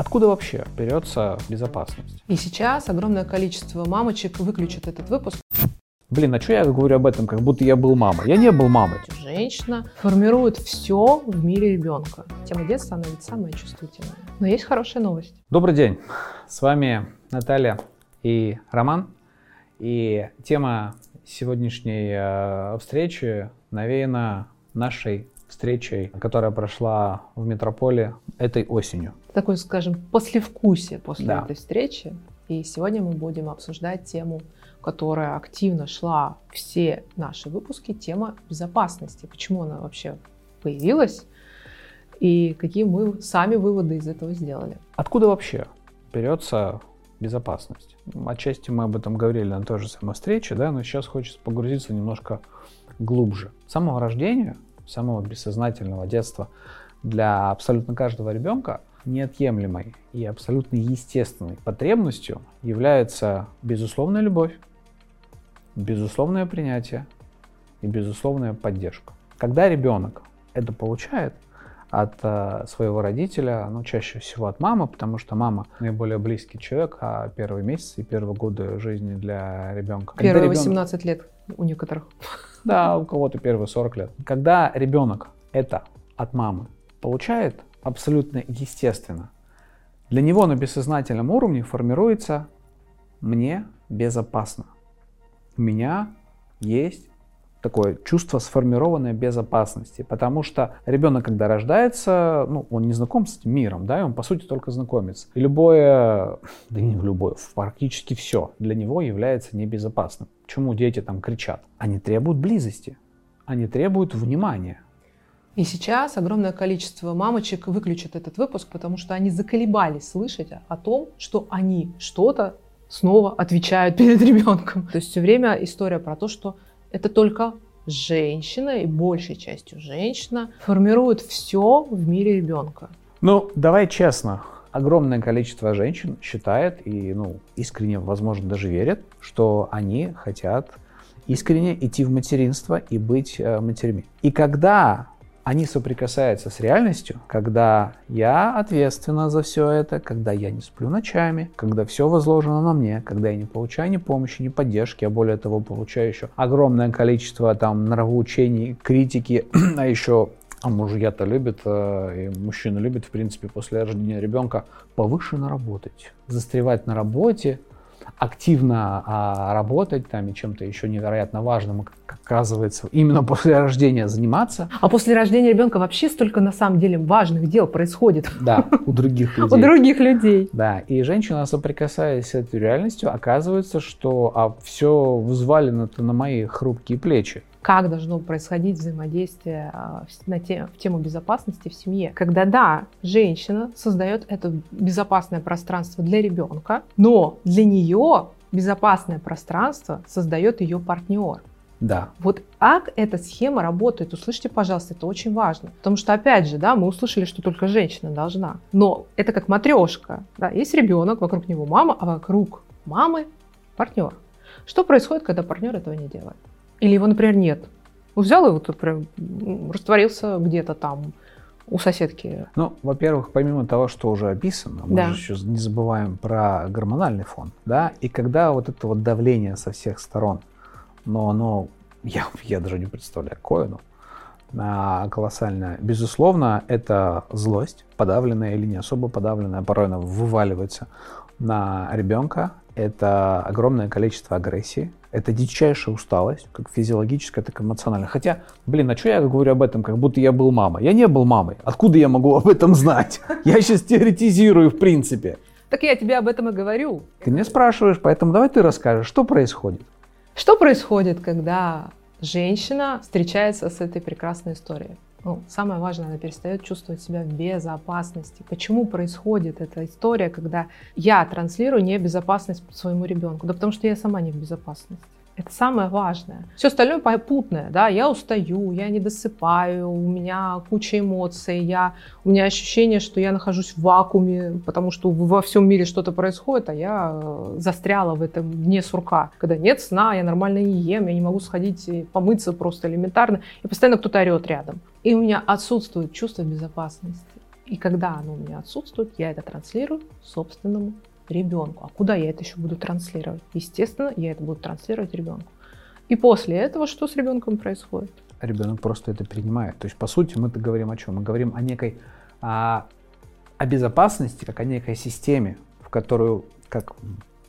Откуда вообще берется безопасность? И сейчас огромное количество мамочек выключат этот выпуск. Блин, а что я говорю об этом, как будто я был мамой? Я не был мамой. Женщина формирует все в мире ребенка. Тема детства, она ведь самая чувствительная. Но есть хорошая новость. Добрый день. С вами Наталья и Роман. И тема сегодняшней э, встречи навеяна нашей встречей, которая прошла в метрополе этой осенью. Такое, скажем, послевкусие после Да. этой встречи. И сегодня мы будем обсуждать тему, которая активно шла все наши выпуски, тема безопасности. Почему она вообще появилась и какие мы сами выводы из этого сделали. Откуда вообще берется безопасность? Отчасти мы об этом говорили на той же самой встрече, да, но сейчас хочется погрузиться немножко глубже. С самого рождения, с самого бессознательного детства для абсолютно каждого ребенка неотъемлемой и абсолютно естественной потребностью является безусловная любовь, безусловное принятие и безусловная поддержка. Когда ребенок это получает от э, своего родителя, ну, чаще всего от мамы, потому что мама наиболее близкий человек, а первые месяцы и первые годы жизни для ребенка. Первые ребенок- 18 лет у некоторых. да, у кого-то первые 40 лет. Когда ребенок это от мамы получает абсолютно естественно, для него на бессознательном уровне формируется «мне безопасно». У меня есть такое чувство сформированной безопасности, потому что ребенок, когда рождается, ну, он не знаком с этим миром, да, и он, по сути, только знакомится. И любое, да не любое, практически все для него является небезопасным. Почему дети там кричат? Они требуют близости, они требуют внимания. И сейчас огромное количество мамочек выключат этот выпуск, потому что они заколебались слышать о том, что они что-то снова отвечают перед ребенком. То есть все время история про то, что это только женщина и большей частью женщина формирует все в мире ребенка. Ну, давай честно, огромное количество женщин считает и, ну, искренне, возможно, даже верят, что они хотят искренне идти в материнство и быть э, матерьми. И когда они соприкасаются с реальностью, когда я ответственна за все это, когда я не сплю ночами, когда все возложено на мне, когда я не получаю ни помощи, ни поддержки, а более того получаю еще огромное количество там нравоучений, критики, а еще а мужья-то любят, э, и мужчины любят, в принципе, после рождения ребенка повышенно работать, застревать на работе, активно а, работать там и чем-то еще невероятно важным, как оказывается, именно после рождения заниматься. А после рождения ребенка вообще столько на самом деле важных дел происходит Да, у других у людей. других людей. Да, и женщина, соприкасаясь с этой реальностью, оказывается, что а все взвалено-то на мои хрупкие плечи. как должно происходить взаимодействие а, на те- в тему безопасности в семье. Когда, да, женщина создает это безопасное пространство для ребенка, но для нее безопасное пространство создает ее партнер. Да, Вот как эта схема работает, услышьте, пожалуйста, это очень важно. Потому что, опять же, да, мы услышали, что только женщина должна. Но это как матрешка. Да, есть ребенок, вокруг него мама, а вокруг мамы партнер. Что происходит, когда партнер этого не делает? Или его, например, нет? Ну, взял его тут прям, м, растворился где-то там у соседки. Ну, во-первых, помимо того, что уже описано, мы Да. же еще не забываем про гормональный фон, да, и когда вот это вот давление со всех сторон, но оно, я, я даже не представляю, какое оно, а, колоссальное. Безусловно, это злость, подавленная или не особо подавленная, порой она вываливается на ребенка, это огромное количество агрессии, это дичайшая усталость, как физиологическая, так и эмоциональная. Хотя, блин, а что я говорю об этом, как будто я был мамой? Я не был мамой. Откуда я могу об этом знать? Я сейчас теоретизирую, в принципе. Так я тебе об этом и говорю. Ты меня спрашиваешь, поэтому давай ты расскажешь, что происходит. Что происходит, когда женщина встречается с этой прекрасной историей? Ну, самое важное, она перестает чувствовать себя в безопасности. Почему происходит эта история, когда я транслирую небезопасность своему ребенку? Да потому что я сама не в безопасности. Это самое важное. Все остальное попутное, да, я устаю, я не досыпаю, у меня куча эмоций, я, у меня ощущение, что я нахожусь в вакууме, потому что во всем мире что-то происходит, а я э, застряла в этом дне сурка. Когда нет сна, я нормально не ем, я не могу сходить и помыться просто элементарно, и постоянно кто-то орет рядом. И у меня отсутствует чувство безопасности. И когда оно у меня отсутствует, я это транслирую собственному ребенку. А куда я это еще буду транслировать? Естественно, я это буду транслировать ребенку. И после этого что с ребенком происходит? Ребенок просто это принимает. То есть, по сути, мы говорим о чем? Мы говорим о некой о, о безопасности, как о некой системе, в которую, как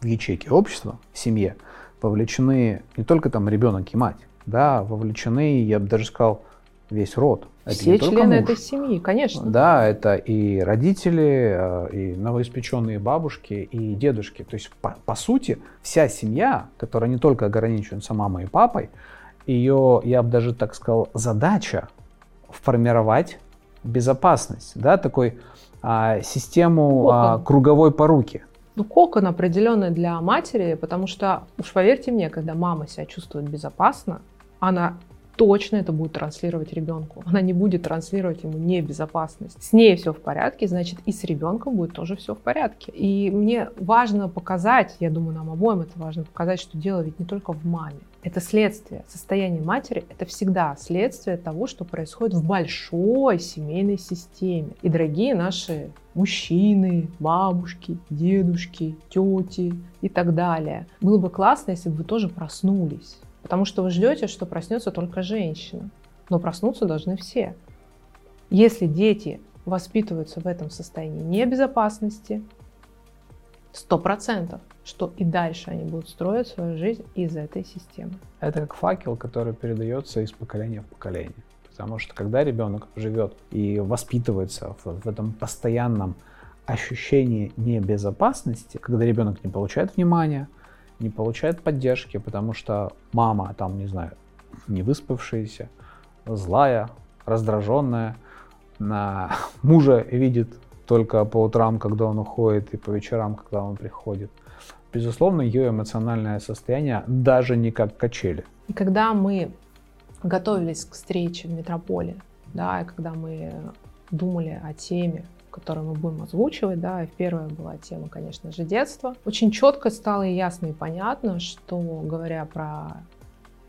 в ячейке общества, в семье, вовлечены не только там ребенок и мать, да, вовлечены, я бы даже сказал, весь род. Это Все члены муж. этой семьи, конечно. Да, это и родители, э, и новоиспеченные бабушки, и дедушки. То есть, по, по сути, вся семья, которая не только ограничивается мамой и папой, ее, я бы даже так сказал, задача формировать безопасность, да, такой а, систему а, круговой поруки. Ну, кокон определенный для матери, потому что, уж поверьте мне, когда мама себя чувствует безопасно, она точно это будет транслировать ребенку. Она не будет транслировать ему небезопасность. С ней все в порядке, значит и с ребенком будет тоже все в порядке. И мне важно показать, я думаю, нам обоим это важно показать, что дело ведь не только в маме. Это следствие. Состояние матери – это всегда следствие того, что происходит в большой семейной системе. И, дорогие наши мужчины, бабушки, дедушки, тети и так далее, было бы классно, если бы вы тоже проснулись Потому что вы ждете, что проснется только женщина. Но проснуться должны все. Если дети воспитываются в этом состоянии небезопасности, сто процентов, что и дальше они будут строить свою жизнь из этой системы. Это как факел, который передается из поколения в поколение. Потому что когда ребенок живет и воспитывается в, в этом постоянном ощущении небезопасности, когда ребенок не получает внимания, не получает поддержки, потому что мама там, не знаю, не выспавшаяся, злая, раздраженная, на мужа видит только по утрам, когда он уходит, и по вечерам, когда он приходит. Безусловно, ее эмоциональное состояние даже не как качели. И когда мы готовились к встрече в метрополе, да, и когда мы думали о теме которую мы будем озвучивать, да, и первая была тема, конечно же, детства. Очень четко стало и ясно и понятно, что, говоря про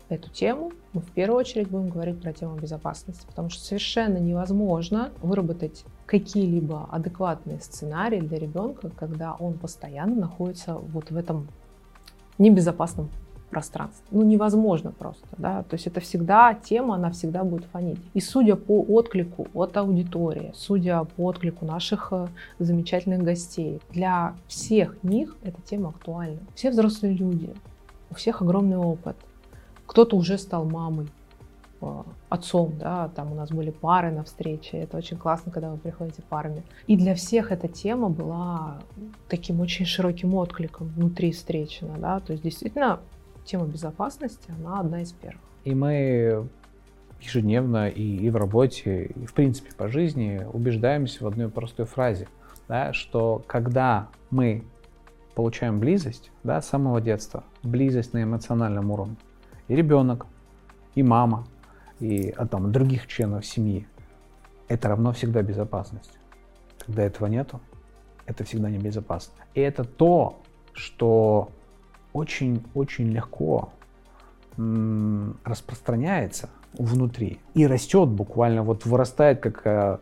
эту тему, мы в первую очередь будем говорить про тему безопасности, потому что совершенно невозможно выработать какие-либо адекватные сценарии для ребенка, когда он постоянно находится вот в этом небезопасном пространстве. Ну, невозможно просто, да, то есть это всегда тема, она всегда будет фонить. И судя по отклику от аудитории, судя по отклику наших э, замечательных гостей, для всех них эта тема актуальна. Все взрослые люди, у всех огромный опыт. Кто-то уже стал мамой, э, отцом, да, там у нас были пары на встрече, это очень классно, когда вы приходите парами. И для всех эта тема была таким очень широким откликом внутри встречи, да, то есть действительно тема безопасности, она одна из первых. И мы ежедневно и, и в работе, и в принципе по жизни убеждаемся в одной простой фразе, да, что когда мы получаем близость да, с самого детства, близость на эмоциональном уровне, и ребенок, и мама, и а, там, других членов семьи, это равно всегда безопасность. Когда этого нету, это всегда небезопасно. И это то, что очень-очень легко распространяется внутри и растет буквально, вот вырастает, как, э,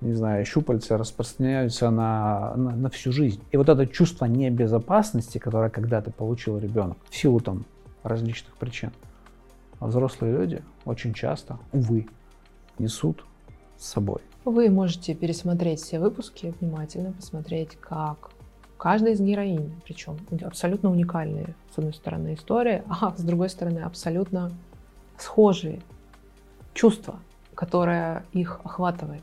не знаю, щупальца распространяются на, на, на всю жизнь. И вот это чувство небезопасности, которое когда-то получил ребенок в силу там различных причин, взрослые люди очень часто, увы, несут с собой. Вы можете пересмотреть все выпуски, внимательно посмотреть, как Каждая из героинь, причем абсолютно уникальные, с одной стороны, истории, а с другой стороны, абсолютно схожие чувства, которые их охватывает,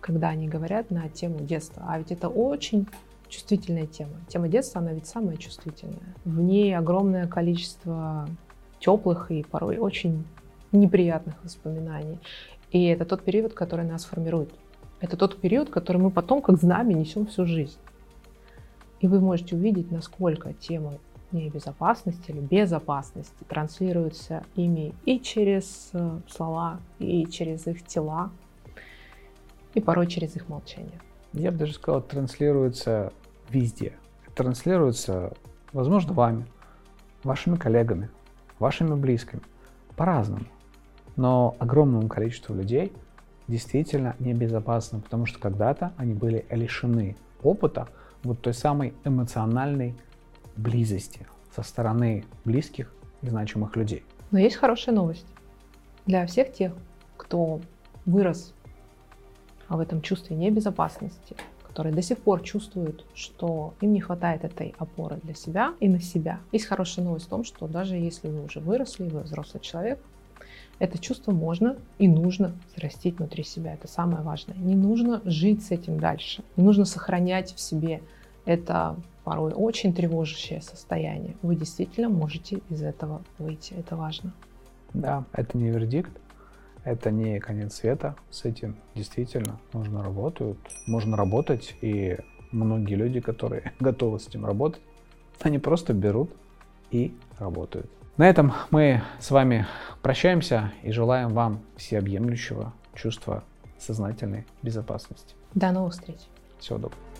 когда они говорят на тему детства. А ведь это очень чувствительная тема. Тема детства, она ведь самая чувствительная. В ней огромное количество теплых и порой очень неприятных воспоминаний. И это тот период, который нас формирует. Это тот период, который мы потом как знамя несем всю жизнь. И вы можете увидеть, насколько тема безопасности или безопасности транслируется ими и через э, слова, и через их тела, и порой через их молчание. Я бы даже сказал, транслируется везде. Транслируется, возможно, вами, вашими коллегами, вашими близкими, по-разному. Но огромному количеству людей действительно небезопасны, потому что когда-то они были лишены опыта вот той самой эмоциональной близости со стороны близких и значимых людей. Но есть хорошая новость для всех тех, кто вырос в этом чувстве небезопасности, которые до сих пор чувствуют, что им не хватает этой опоры для себя и на себя. Есть хорошая новость в том, что даже если вы уже выросли, вы взрослый человек, это чувство можно и нужно взрастить внутри себя. Это самое важное. Не нужно жить с этим дальше. Не нужно сохранять в себе это порой очень тревожащее состояние. Вы действительно можете из этого выйти. Это важно. Да, это не вердикт, это не конец света. С этим действительно нужно работать. Можно работать, и многие люди, которые готовы с этим работать, они просто берут и работают. На этом мы с вами прощаемся и желаем вам всеобъемлющего чувства сознательной безопасности. До новых встреч. Всего доброго.